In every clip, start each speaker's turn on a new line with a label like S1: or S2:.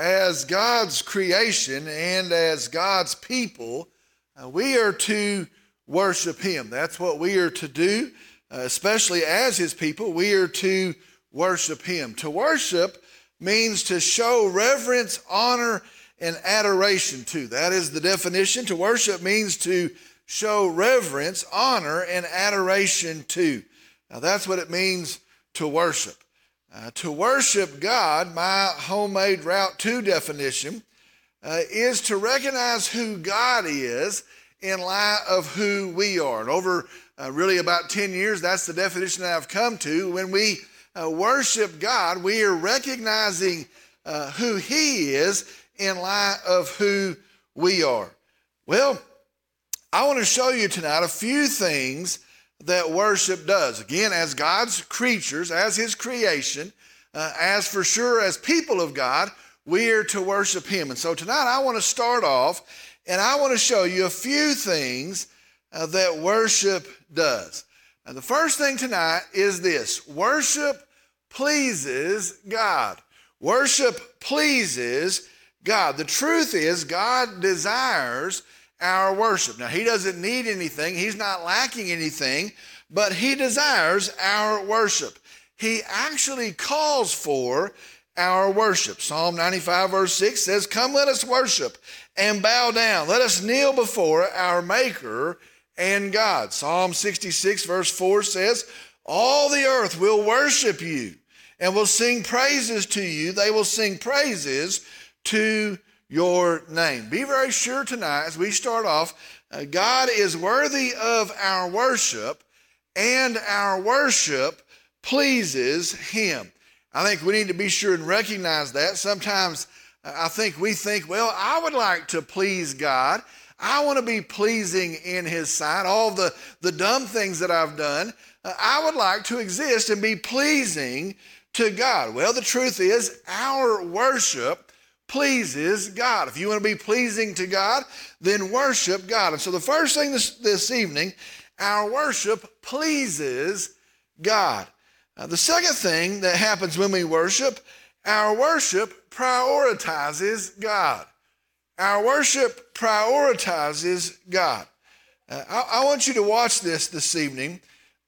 S1: as God's creation and as God's people, uh, we are to worship Him. That's what we are to do, uh, especially as His people. We are to worship Him. To worship means to show reverence, honor, and adoration to. That is the definition. To worship means to show reverence, honor, and adoration to. Now, that's what it means to worship. Uh, to worship God, my homemade Route 2 definition, uh, is to recognize who God is in light of who we are. And over uh, really about 10 years, that's the definition that I've come to. When we uh, worship God, we are recognizing uh, who He is in light of who we are. Well, I want to show you tonight a few things that worship does. Again, as God's creatures, as His creation, uh, as for sure as people of God, we are to worship Him. And so tonight I want to start off and I want to show you a few things uh, that worship does. Now, the first thing tonight is this worship pleases God. Worship pleases God. The truth is, God desires our worship. Now, He doesn't need anything, He's not lacking anything, but He desires our worship. He actually calls for our worship. Psalm 95, verse 6 says, Come, let us worship and bow down. Let us kneel before our Maker and God. Psalm 66, verse 4 says, All the earth will worship you and will sing praises to you. They will sing praises to your name. Be very sure tonight as we start off, uh, God is worthy of our worship, and our worship pleases Him. I think we need to be sure and recognize that. Sometimes uh, I think we think, well, I would like to please God. I want to be pleasing in His sight. All the, the dumb things that I've done, uh, I would like to exist and be pleasing to God. Well, the truth is, our worship pleases God. If you want to be pleasing to God, then worship God. And so the first thing this, this evening, our worship pleases God. Now, the second thing that happens when we worship, our worship prioritizes God. Our worship prioritizes God. Uh, I, I want you to watch this this evening.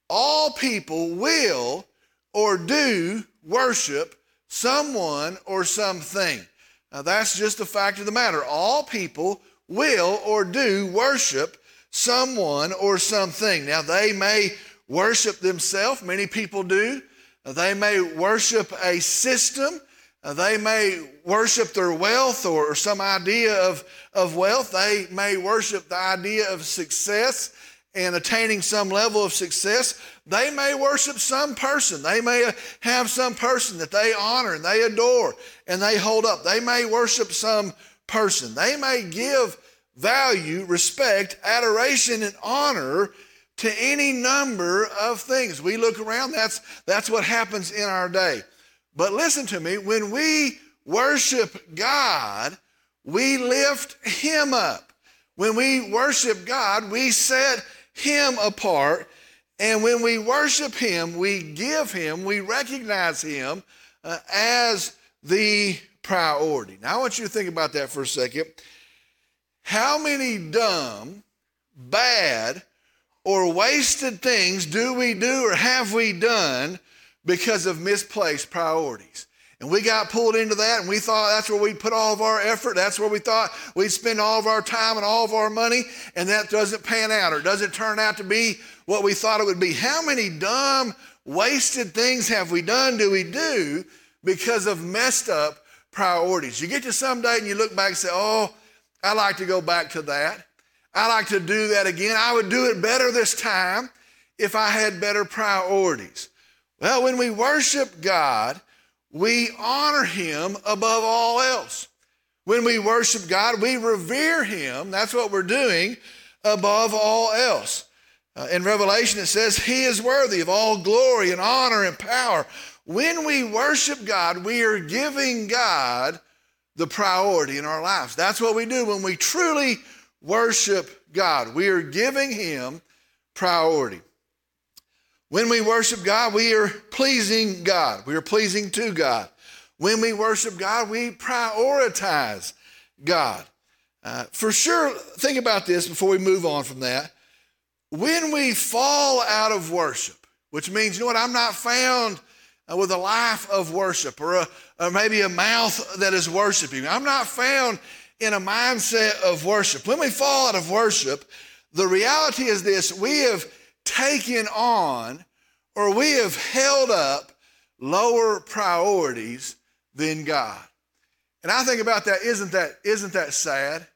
S1: All people will or do worship someone or something. Now, that's just the fact of the matter. All people will or do worship someone or something. Now, they may worship themselves, many people do. They may worship a system. They may worship their wealth or, some idea of, of wealth. They may worship the idea of success and attaining some level of success, they may worship some person. They may have some person that they honor and they adore and they hold up. They may worship some person. They may give value, respect, adoration, and honor to any number of things. We look around, that's, that's what happens in our day. But listen to me, when we worship God, we lift Him up. When we worship God, we set him apart. And when we worship Him, we give Him, we recognize Him uh, as the priority. Now, I want you to think about that for a second. How many dumb, bad, or wasted things do we do or have we done because of misplaced priorities? And we got pulled into that and we thought that's where we'd put all of our effort. That's where we thought we'd spend all of our time and all of our money. And that doesn't pan out or doesn't turn out to be what we thought it would be. How many dumb, wasted things have we done, do we do because of messed up priorities? You get to some day and you look back and say, oh, I'd like to go back to that. I'd like to do that again. I would do it better this time if I had better priorities. Well, when we worship God, we honor him above all else. When we worship God, we revere him. That's what we're doing above all else. Uh, in Revelation, it says, He is worthy of all glory and honor and power. When we worship God, we are giving God the priority in our lives. That's what we do when we truly worship God. We are giving Him priority. When we worship God, we are pleasing God. We are pleasing to God. When we worship God, we prioritize God. Uh, for sure, think about this before we move on from that. When we fall out of worship, which means, you know what, I'm not found uh, with a life of worship or, a, or maybe a mouth that is worshiping. I'm not found in a mindset of worship. When we fall out of worship, the reality is this we have taken on or we have held up lower priorities than God. And I think about that, isn't that, isn't that sad?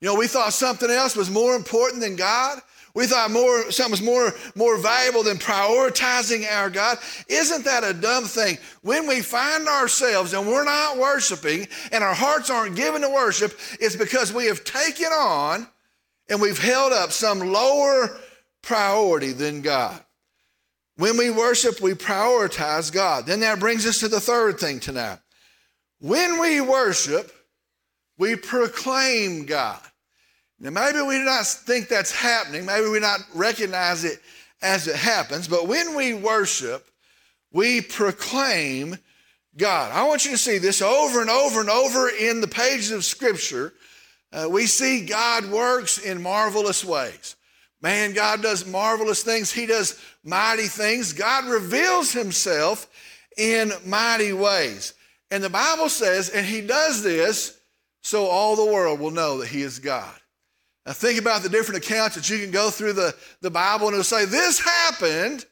S1: You know, we thought something else was more important than God. We thought more something was more, more valuable than prioritizing our God. Isn't that a dumb thing? When we find ourselves and we're not worshiping and our hearts aren't given to worship, it's because we have taken on and we've held up some lower priority than God. When we worship, we prioritize God. Then that brings us to the third thing tonight. When we worship, we proclaim God. Now, maybe we do not think that's happening. Maybe we do not recognize it as it happens. But when we worship, we proclaim God. I want you to see this over and over and over in the pages of Scripture. Uh, we see God works in marvelous ways. Man, God does marvelous things. He does mighty things. God reveals himself in mighty ways. And the Bible says, and he does this so all the world will know that he is God. Now think about the different accounts that you can go through the, the Bible and it'll say, this happened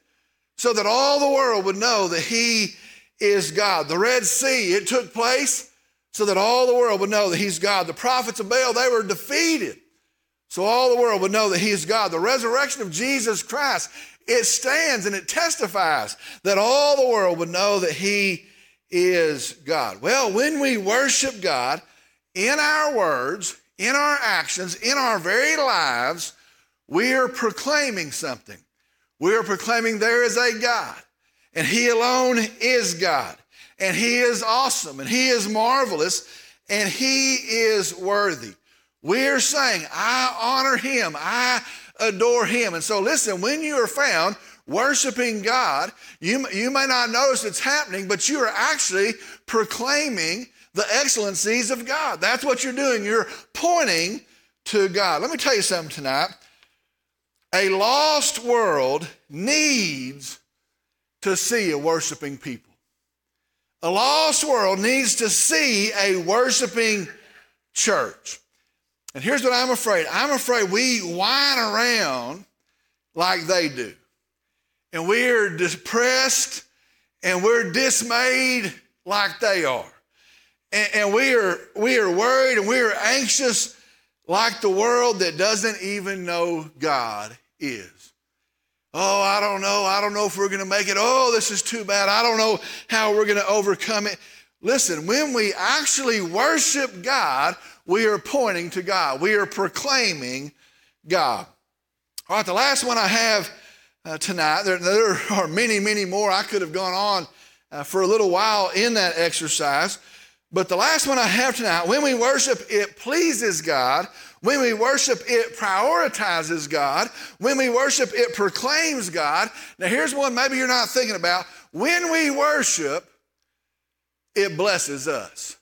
S1: so that all the world would know that he is God. The Red Sea, it took place so that all the world would know that he's God. The prophets of Baal, they were defeated so all the world would know that he is God. The resurrection of Jesus Christ, it stands and it testifies that all the world would know that he is God. Well, when we worship God in our words, in our actions, in our very lives, we are proclaiming something. We are proclaiming there is a God, and He alone is God, and He is awesome, and He is marvelous, and He is worthy. We're saying, I honor him, I adore him. And so, listen, when you are found worshiping God, you, you may not notice it's happening, but you are actually proclaiming the excellencies of God. That's what you're doing. You're pointing to God. Let me tell you something tonight. A lost world needs to see a worshiping people. A lost world needs to see a worshiping church. And here's what I'm afraid I'm afraid we whine around like they do. And we're depressed and we're dismayed like they are. And, and we, are, we are worried and we are anxious like the world that doesn't even know God is. Oh, I don't know. I don't know if we're going to make it. Oh, this is too bad. I don't know how we're going to overcome it. Listen, when we actually worship God, we are pointing to God. We are proclaiming God. All right, the last one I have uh, tonight, there, there, are many, many more. I could have gone on uh, for a little while in that exercise. But the last one I have tonight, when we worship, it pleases God. When we worship, it prioritizes God. When we worship, it proclaims God. Now, here's one maybe you're not thinking about. When we worship, it blesses us.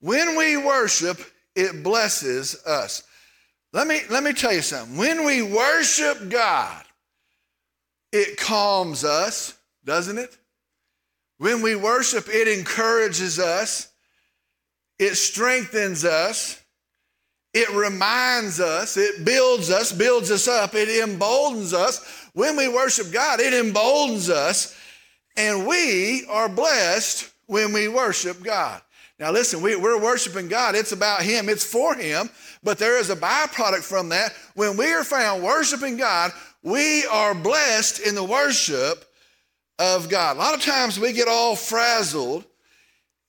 S1: When we worship, it blesses us. Let me, let me tell you something. When we worship God, it calms us, doesn't it? When we worship, it encourages us, it strengthens us, it reminds us, it builds us, builds us up, it emboldens us. When we worship God, it emboldens us, and we are blessed when we worship God. Now, listen, we, are worshiping God. It's about Him, it's for Him, but there is a byproduct from that. When we are found worshiping God, we are blessed in the worship of God. A lot of times we get all frazzled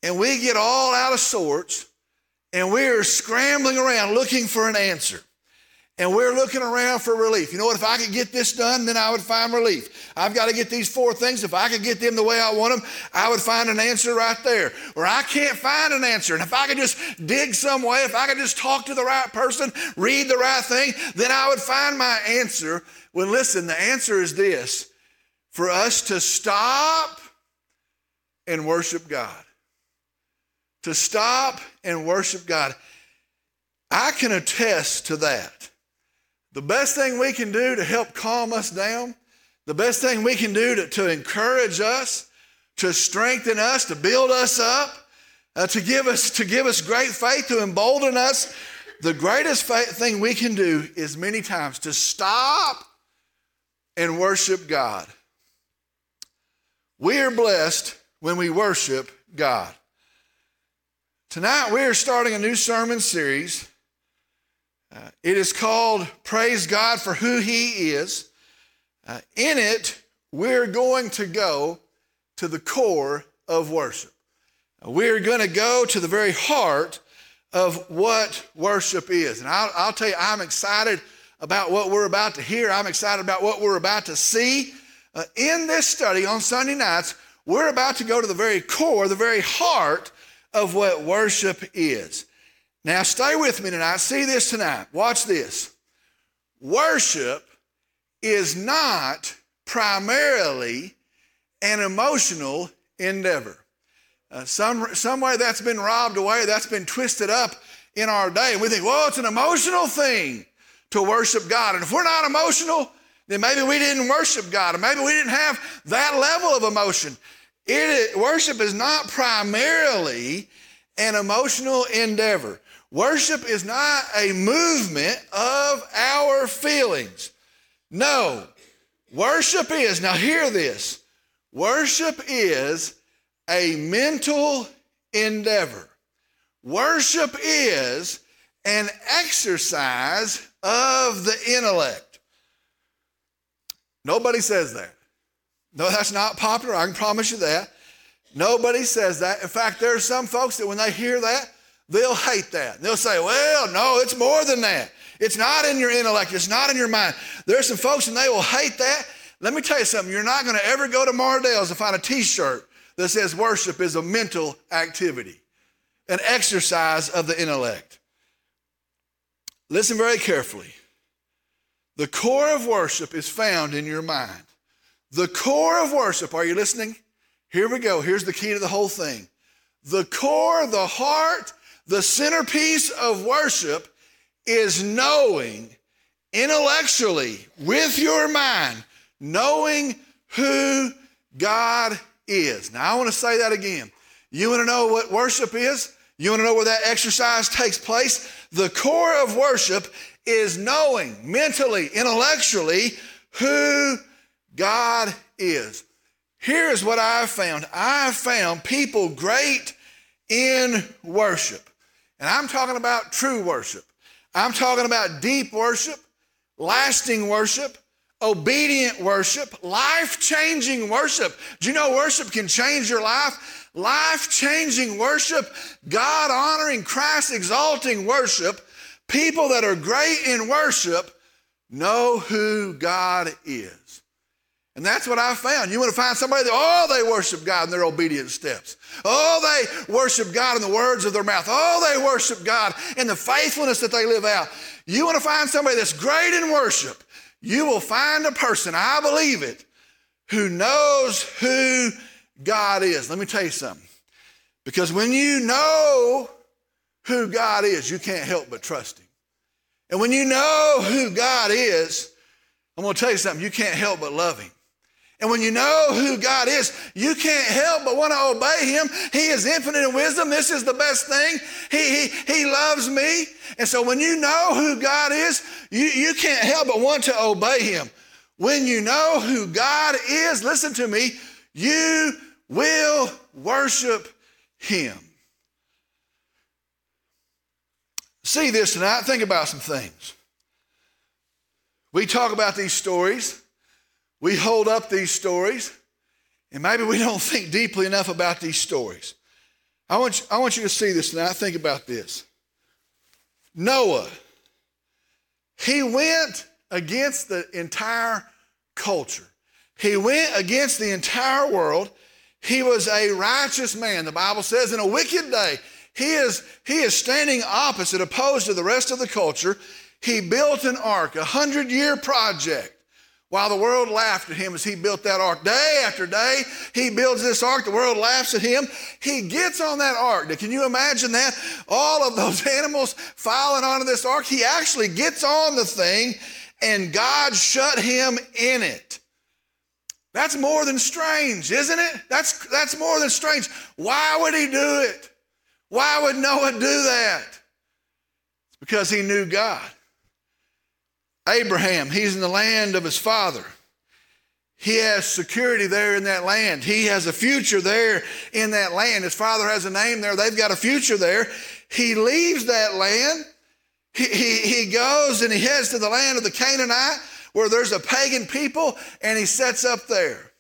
S1: and we get all out of sorts and we're scrambling around looking for an answer and we're looking around for relief. You know what? If I could get this done, then I would find relief. I've got to get these four things. If I could get them the way I want them, I would find an answer right there. Or I can't find an answer. And if I could just dig some way, if I could just talk to the right person, read the right thing, then I would find my answer. Well, listen, the answer is this for us to stop and worship God. to stop and worship God. I can attest to that. The best thing we can do to help calm us down, the best thing we can do to, to encourage us, to strengthen us, to build us up, uh, to, give us, to give us great faith, to embolden us, the greatest thing we can do is many times to stop and worship God. We are blessed when we worship God. Tonight we are starting a new sermon series. Uh, it is called Praise God for Who He Is. Uh, in it, we're going to go to the core of worship. Uh, we're going to go to the very heart of what worship is. And I'll, I'll, tell you, I'm excited about what we're about to hear. I'm excited about what we're about to see. Uh, in this study on Sunday nights, we're about to go to the very core, the very heart of what worship is. Now, stay with me tonight. See this tonight. Watch this. Worship is not primarily an emotional endeavor. Uh, some, some way that's been robbed away, that's been twisted up in our day. We think, well, it's an emotional thing to worship God. And if we're not emotional, then maybe we didn't worship God, or maybe we didn't have that level of emotion. It, worship is not primarily an emotional endeavor. Worship is not a movement of our feelings. No, worship is, now hear this, worship is a mental endeavor. Worship is an exercise of the intellect. Nobody says that. No, that's not popular. I can promise you that. Nobody says that. In fact, there are some folks that when they hear that, they'll hate that. They'll say, well, no, it's more than that. It's not in your intellect, it's not in your mind. There are some folks and they will hate that. Let me tell you something. You're not going to ever go to Mardel's and find a t shirt that says worship is a mental activity, an exercise of the intellect. Listen very carefully. The core of worship is found in your mind. The core of worship, are you listening? Here we go. Here's the key to the whole thing. The core, the heart, the centerpiece of worship is knowing intellectually with your mind, knowing who God is. Now, I want to say that again. You want to know what worship is? You want to know where that exercise takes place? The core of worship is knowing mentally, intellectually, who God is. Here is what I've found I've found people great in worship. And I'm talking about true worship. I'm talking about deep worship, lasting worship, obedient worship, life changing worship. Do you know worship can change your life? Life changing worship, God honoring, Christ exalting worship. People that are great in worship know who God is. And that's what I found. You want to find somebody that, oh, they worship God in their obedient steps. Oh, they worship God in the words of their mouth. Oh, they worship God in the faithfulness that they live out. You want to find somebody that's great in worship you will find a person, I believe it, who knows who God is. Let me tell you something. Because when you know who God is, you can't help but trust Him. And when you know who God is, I'm going to tell you something, you can't help but love Him. And when you know who God is, you can't help but want to obey Him. He is infinite in wisdom. This is the best thing. He, he, he loves me. And so when you know who God is, you, you can't help but want to obey Him. When you know who God is, listen to me, you will worship Him. See this tonight. Think about some things. We talk about these stories. We hold up these stories, and maybe we don't think deeply enough about these stories. I want you, I want you to see this tonight. Think about this. Noah, he went against the entire culture. He went against the entire world. He was a righteous man. The Bible says in a wicked day, he is, he is standing opposite, opposed to the rest of the culture. He built an ark, a hundred year project while the world laughed at him as he built that ark. Day after day, he builds this ark. The world laughs at him. He gets on that ark. Now, can you imagine that? All of those animals filing onto this ark. He actually gets on the thing, and God shut him in it. That's more than strange, isn't it? That's, that's more than strange. Why would he do it? Why would Noah do that? It's because he knew God. Abraham, he's in the land of his father. He has security there in that land. He has a future there in that land. His father has a name there. They've got a future there. He leaves that land. He, he, he goes and he heads to the land of the Canaanite where there's a pagan people and he sets up there.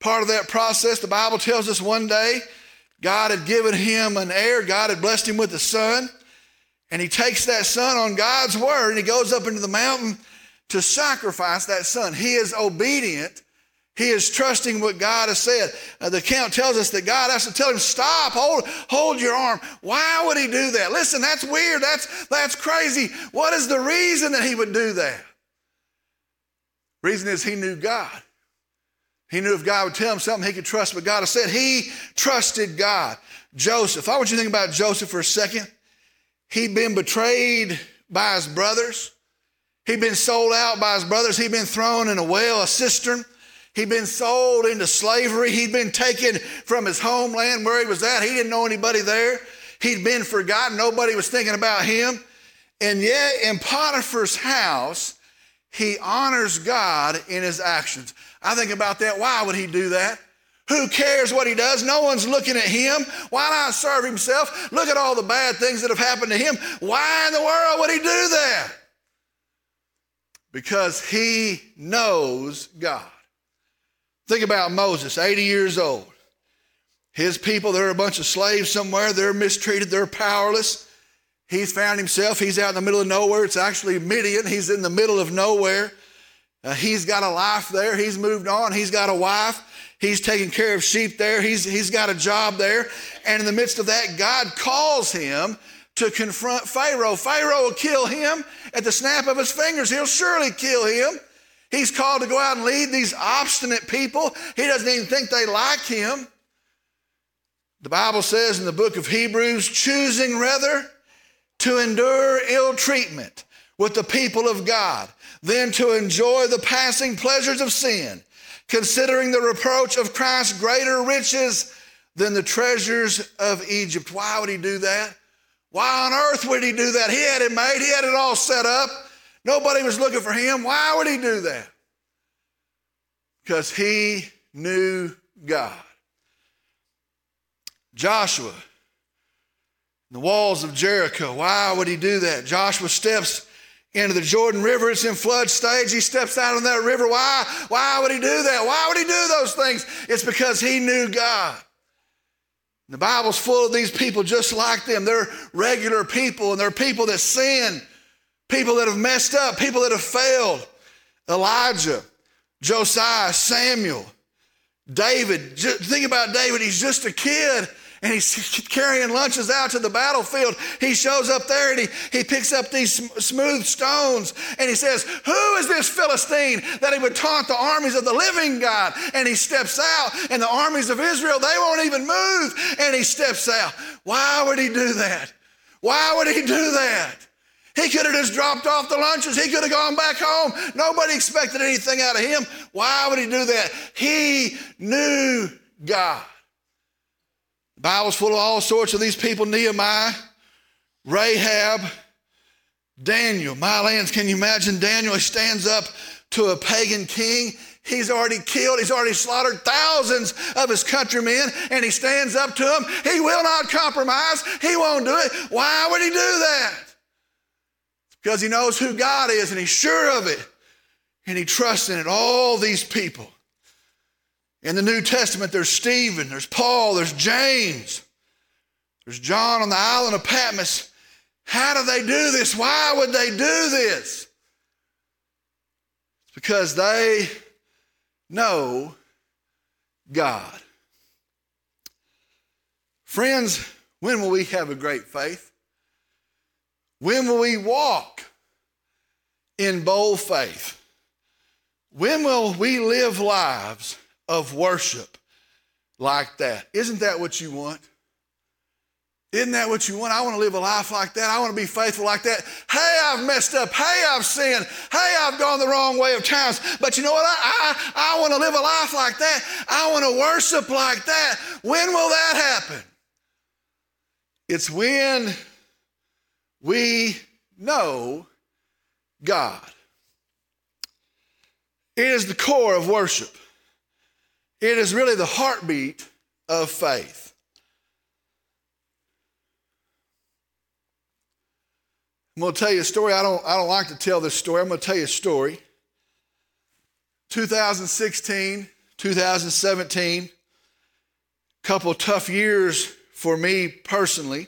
S1: Part of that process, the Bible tells us one day God had given him an heir, God had blessed him with a son. And he takes that son on God's word and he goes up into the mountain to sacrifice that son. He is obedient. He is trusting what God has said. Uh, the account tells us that God has to tell him, stop, hold, hold your arm. Why would he do that? Listen, that's weird. That's, that's crazy. What is the reason that he would do that? Reason is he knew God. He knew if God would tell him something, he could trust what God has said. He trusted God. Joseph, I want you to think about Joseph for a second. He'd been betrayed by his brothers. He'd been sold out by his brothers. He'd been thrown in a well, a cistern. He'd been sold into slavery. He'd been taken from his homeland where he was at. He didn't know anybody there. He'd been forgotten. Nobody was thinking about him. And yet, in Potiphar's house, he honors God in his actions. I think about that. Why would he do that? Who cares what he does? No one's looking at him. Why not serve himself? Look at all the bad things that have happened to him. Why in the world would he do that? Because he knows God. Think about Moses, 80 years old. His people, they're a bunch of slaves somewhere. They're mistreated. They're powerless. He's found himself. He's out in the middle of nowhere. It's actually Midian. He's in the middle of nowhere. Uh, he's got a life there. He's moved on. He's got a wife. He's taking care of sheep there. He's, he's got a job there. And in the midst of that, God calls him to confront Pharaoh. Pharaoh will kill him at the snap of his fingers. He'll surely kill him. He's called to go out and lead these obstinate people. He doesn't even think they like him. The Bible says in the book of Hebrews, choosing rather to endure ill treatment with the people of God than to enjoy the passing pleasures of sin considering the reproach of Christ greater riches than the treasures of Egypt. Why would he do that? Why on earth would he do that? He had it made, he had it all set up. Nobody was looking for him. Why would he do that? Because he knew God. Joshua, the walls of Jericho. Why would he do that? Joshua steps into the Jordan River. It's in flood stage. He steps out on that river. Why? Why would he do that? Why would he do those things? It's because he knew God. The Bible's full of these people just like them. They're regular people and they're people that sin, people that have messed up, people that have failed. Elijah, Josiah, Samuel, David. Think about David. He's just a kid and he's carrying lunches out to the battlefield. He shows up there and he, he picks up these smooth stones and he says, Who is this Philistine that he would taunt the armies of the living God? And he steps out, and the armies of Israel, they won't even move. And he steps out. Why would he do that? Why would he do that? He could have just dropped off the lunches. He could have gone back home. Nobody expected anything out of him. Why would he do that? He knew God. Bible's full of all sorts of these people Nehemiah, Rahab, Daniel. My lands, can you imagine Daniel? He stands up to a pagan king. He's already killed, he's already slaughtered thousands of his countrymen, and he stands up to them. He will not compromise, he won't do it. Why would he do that? because he knows who God is and he's sure of it, and he trusts in it. All these people. In the New Testament, there's Stephen, there's Paul, there's James, there's John on the island of Patmos. How do they do this? Why would they do this? It's because they know God. Friends, when will we have a great faith? When will we walk in bold faith? When will we live lives of worship like that? Isn't that what you want? Isn't that what you want? I want to live a life like that. I want to be faithful like that. Hey, I've messed up. Hey, I've sinned. Hey, I've gone the wrong way of times. But you know what? I, I, I want to live a life like that. I want to worship like that. When will that happen? It's when we know God. It is the core of worship. It is really the heartbeat of faith. I'm going to tell you a story. I don't, I don't like to tell this story. I'm going to tell you a story. 2016, 2017, couple tough years for me personally.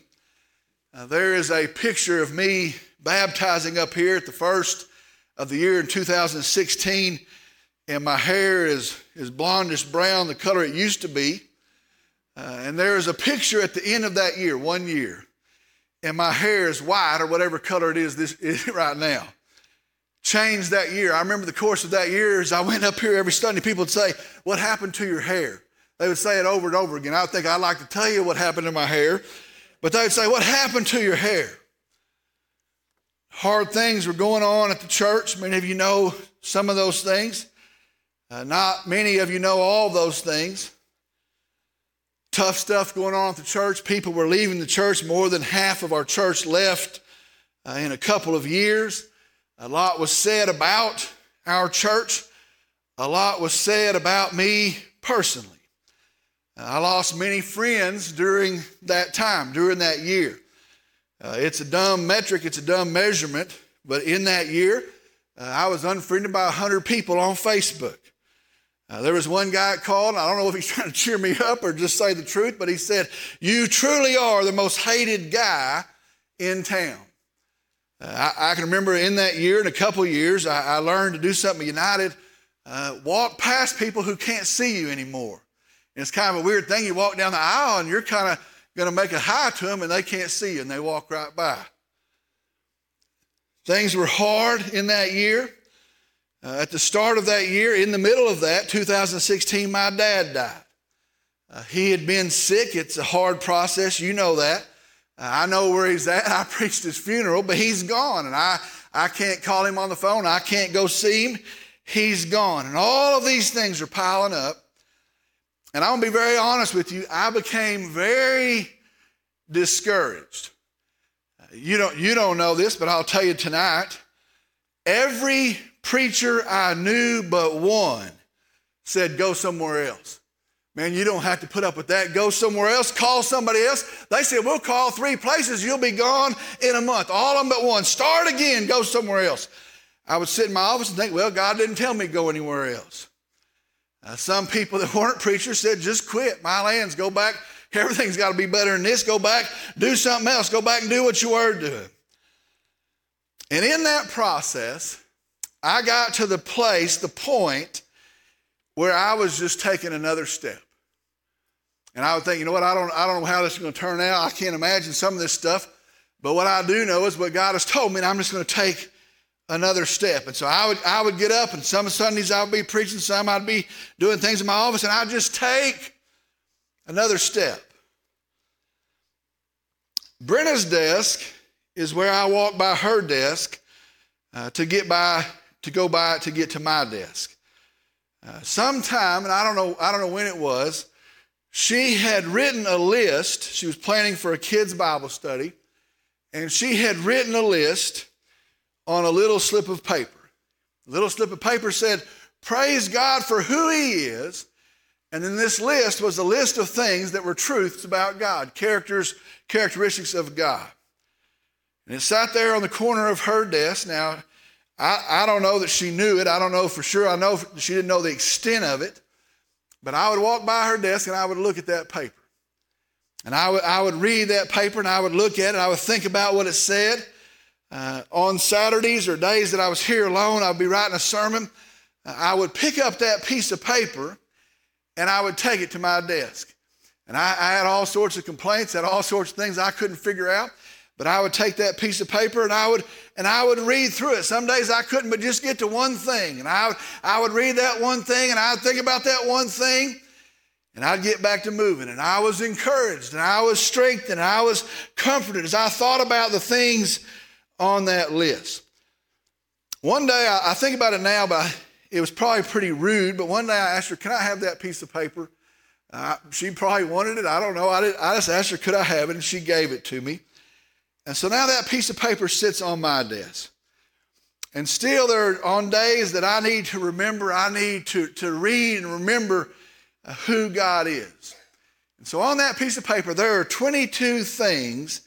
S1: Uh, there is a picture of me baptizing up here at the first of the year in 2016, and my hair is, is blondish brown, the color it used to be. Uh, and there is a picture at the end of that year, one year and my hair is white or whatever color it is this right now. Changed that year. I remember the course of that year as I went up here every Sunday, people would say, What happened to your hair? They would say it over and over again. I would think I'd like to tell you what happened to my hair, but they would say, What happened to your hair? Hard things were going on at the church. Many of you know some of those things. Uh, not many of you know all those things tough stuff going on at the church. People were leaving the church. More than half of our church left uh, in a couple of years. A lot was said about our church. A lot was said about me personally. Uh, I lost many friends during that time, during that year. Uh, it's a dumb metric, it's a dumb measurement, but in that year, uh, I was unfriended by 100 people on Facebook. Uh, there was one guy called, I don't know if he's trying to cheer me up or just say the truth, but he said, You truly are the most hated guy in town. Uh, I, I, can remember in that year, in a couple years, I, I, learned to do something United uh, walk past people who can't see you anymore. And it's kind of a weird thing. You walk down the aisle and you're kind of going to make a hi to them and they can't see you and they walk right by. Things were hard in that year. Uh, at the start of that year, in the middle of that, 2016, my dad died. Uh, he had been sick. It's a hard process. You know that. Uh, I know where he's at. I preached his funeral, but he's gone, and I, I can't call him on the phone. I can't go see him. He's gone. And all of these things are piling up. And I'm going to be very honest with you. I became very discouraged. Uh, you don't, you don't know this, but I'll tell you tonight. Every preacher I knew but one said, Go somewhere else. Man, you don't have to put up with that. Go somewhere else. Call somebody else. They said, We'll call three places. You'll be gone in a month. All of them but one. Start again. Go somewhere else. I would sit in my office and think, Well, God didn't tell me to go anywhere else. Uh, some people that weren't preachers said, Just quit. My lands, go back. Everything's got to be better than this. Go back, do something else. Go back and do what you were doing. And in that process, I got to the place, the point, where I was just taking another step. And I would think, you know what, I don't, I don't know how this is going to turn out. I can't imagine some of this stuff. But what I do know is what God has told me, and I'm just going to take another step. And so I would, I would get up, and some Sundays I would be preaching, some I'd be doing things in my office, and I'd just take another step. Brenna's desk is where I walk by her desk uh, to get by to go by to get to my desk. Uh, sometime, and I don't know, I don't know when it was, she had written a list. She was planning for a kids' Bible study, and she had written a list on a little slip of paper. A little slip of paper said, Praise God for who He is. And then this list was a list of things that were truths about God, characters, characteristics of God. And it sat there on the corner of her desk. Now, I, I don't know that she knew it. I don't know for sure. I know she didn't know the extent of it. But I would walk by her desk and I would look at that paper. And I would, would read that paper and I would look at it. I would think about what it said. Uh, on Saturdays or days that I was here alone, I would be writing a sermon. Uh, I would pick up that piece of paper and I would take it to my desk. And I, I had all sorts of complaints, had all sorts of things I couldn't figure out. But I would take that piece of paper and I would and I would read through it. Some days I couldn't but just get to one thing. And I, I would read that one thing and I'd think about that one thing and I'd get back to moving. And I was encouraged and I was strengthened and I was comforted as I thought about the things on that list. One day, I, I think about it now, but it was probably pretty rude. But one day I asked her, Can I have that piece of paper? Uh, she probably wanted it. I don't know. I, did, I just asked her, Could I have it? And she gave it to me. And so now that piece of paper sits on my desk. And still, there are on days that I need to remember, I need to, to read and remember uh, who God is. And so on that piece of paper, there are 22 things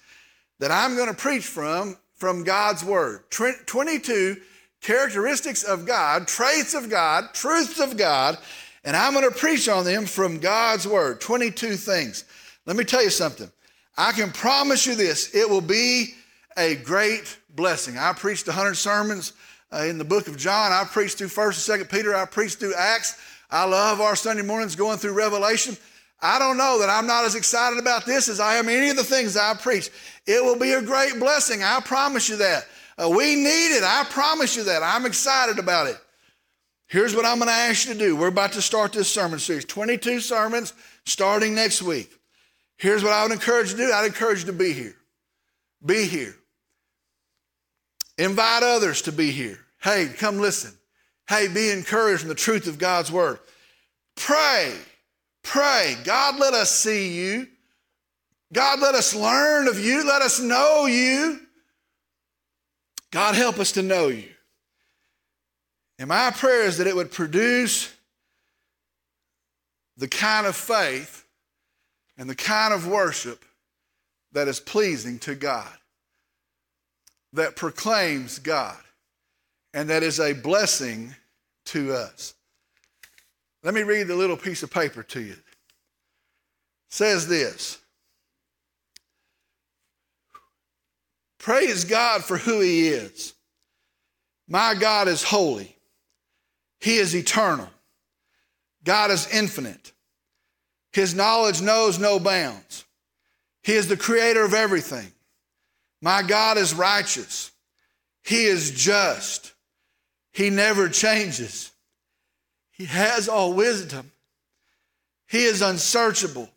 S1: that I'm going to preach from from God's Word. 22 characteristics of God, traits of God, truths of God, and I'm going to preach on them from God's Word. 22 things. Let me tell you something. I can promise you this it will be a great blessing. I preached 100 sermons uh, in the book of John. I preached through 1st and 2nd Peter. I preached through Acts. I love our Sunday mornings going through Revelation. I don't know that I'm not as excited about this as I am any of the things I preach. It will be a great blessing. I promise you that. Uh, we need it. I promise you that. I'm excited about it. Here's what I'm going to ask you to do. We're about to start this sermon series 22 sermons starting next week. Here's what I would encourage you to do I'd encourage you to be here. Be here. Invite others to be here. Hey, come listen. Hey, be encouraged in the truth of God's word. Pray. Pray. God, let us see you. God, let us learn of you. Let us know you. God, help us to know you. And my prayer is that it would produce the kind of faith and the kind of worship that is pleasing to God, that proclaims God, and that is a blessing to us. Let me read the little piece of paper to you. It says this Praise God for who He is. My God is holy, He is eternal, God is infinite. His knowledge knows no bounds. He is the creator of everything. My God is righteous. He is just. He never changes. He has all wisdom. He is unsearchable.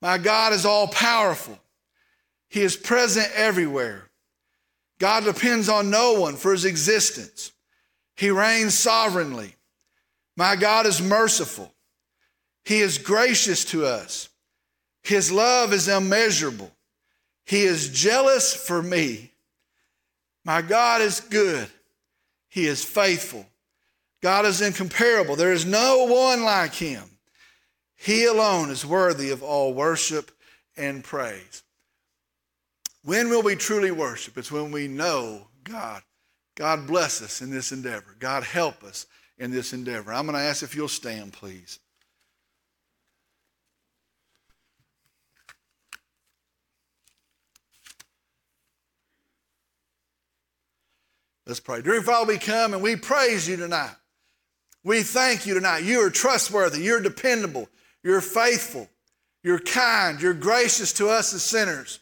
S1: My God is all powerful. He is present everywhere. God depends on no one for his existence. He reigns sovereignly. My God is merciful. He is gracious to us. His love is immeasurable. He is jealous for me. My God is good. He is faithful. God is incomparable. There is no one like him. He alone is worthy of all worship and praise. When will we truly worship? It's when we know God. God bless us in this endeavor. God help us in this endeavor. I'm going to ask if you'll stand, please. Let's pray. Dear Father, we come and we praise you tonight. We thank you tonight. You are trustworthy. You're dependable. You're faithful. You're kind. You're gracious to us as sinners.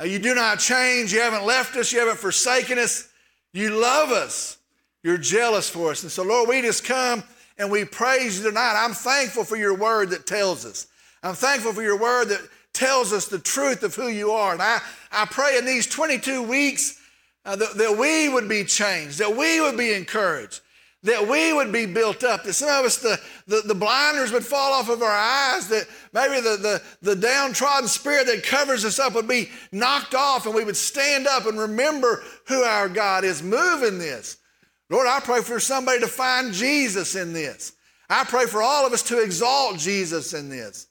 S1: Uh, you do not change. You haven't left us. You haven't forsaken us. You love us. You're jealous for us. And so, Lord, we just come and we praise you tonight. I'm thankful for your word that tells us. I'm thankful for your word that tells us the truth of who you are. And I, I pray in these 22 weeks uh, that, that we would be changed, that we would be encouraged, that we would be built up, that some of us, the, the, the, blinders would fall off of our eyes, that maybe the, the, the downtrodden spirit that covers us up would be knocked off and we would stand up and remember who our God is. Move in this. Lord, I pray for somebody to find Jesus in this. I pray for all of us to exalt Jesus in this.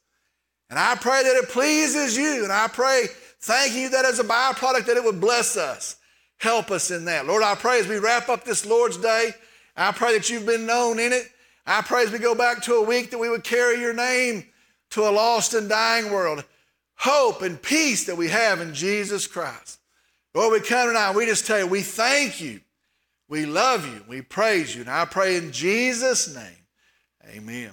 S1: And I pray that it pleases you. And I pray, thank you that as a byproduct that it would bless us. Help us in that. Lord, I pray as we wrap up this Lord's Day, I pray that you've been known in it. I pray as we go back to a week that we would carry your name to a lost and dying world. Hope and peace that we have in Jesus Christ. Lord, we come tonight we just tell you, we thank you. We love you. We praise you. And I pray in Jesus' name, amen.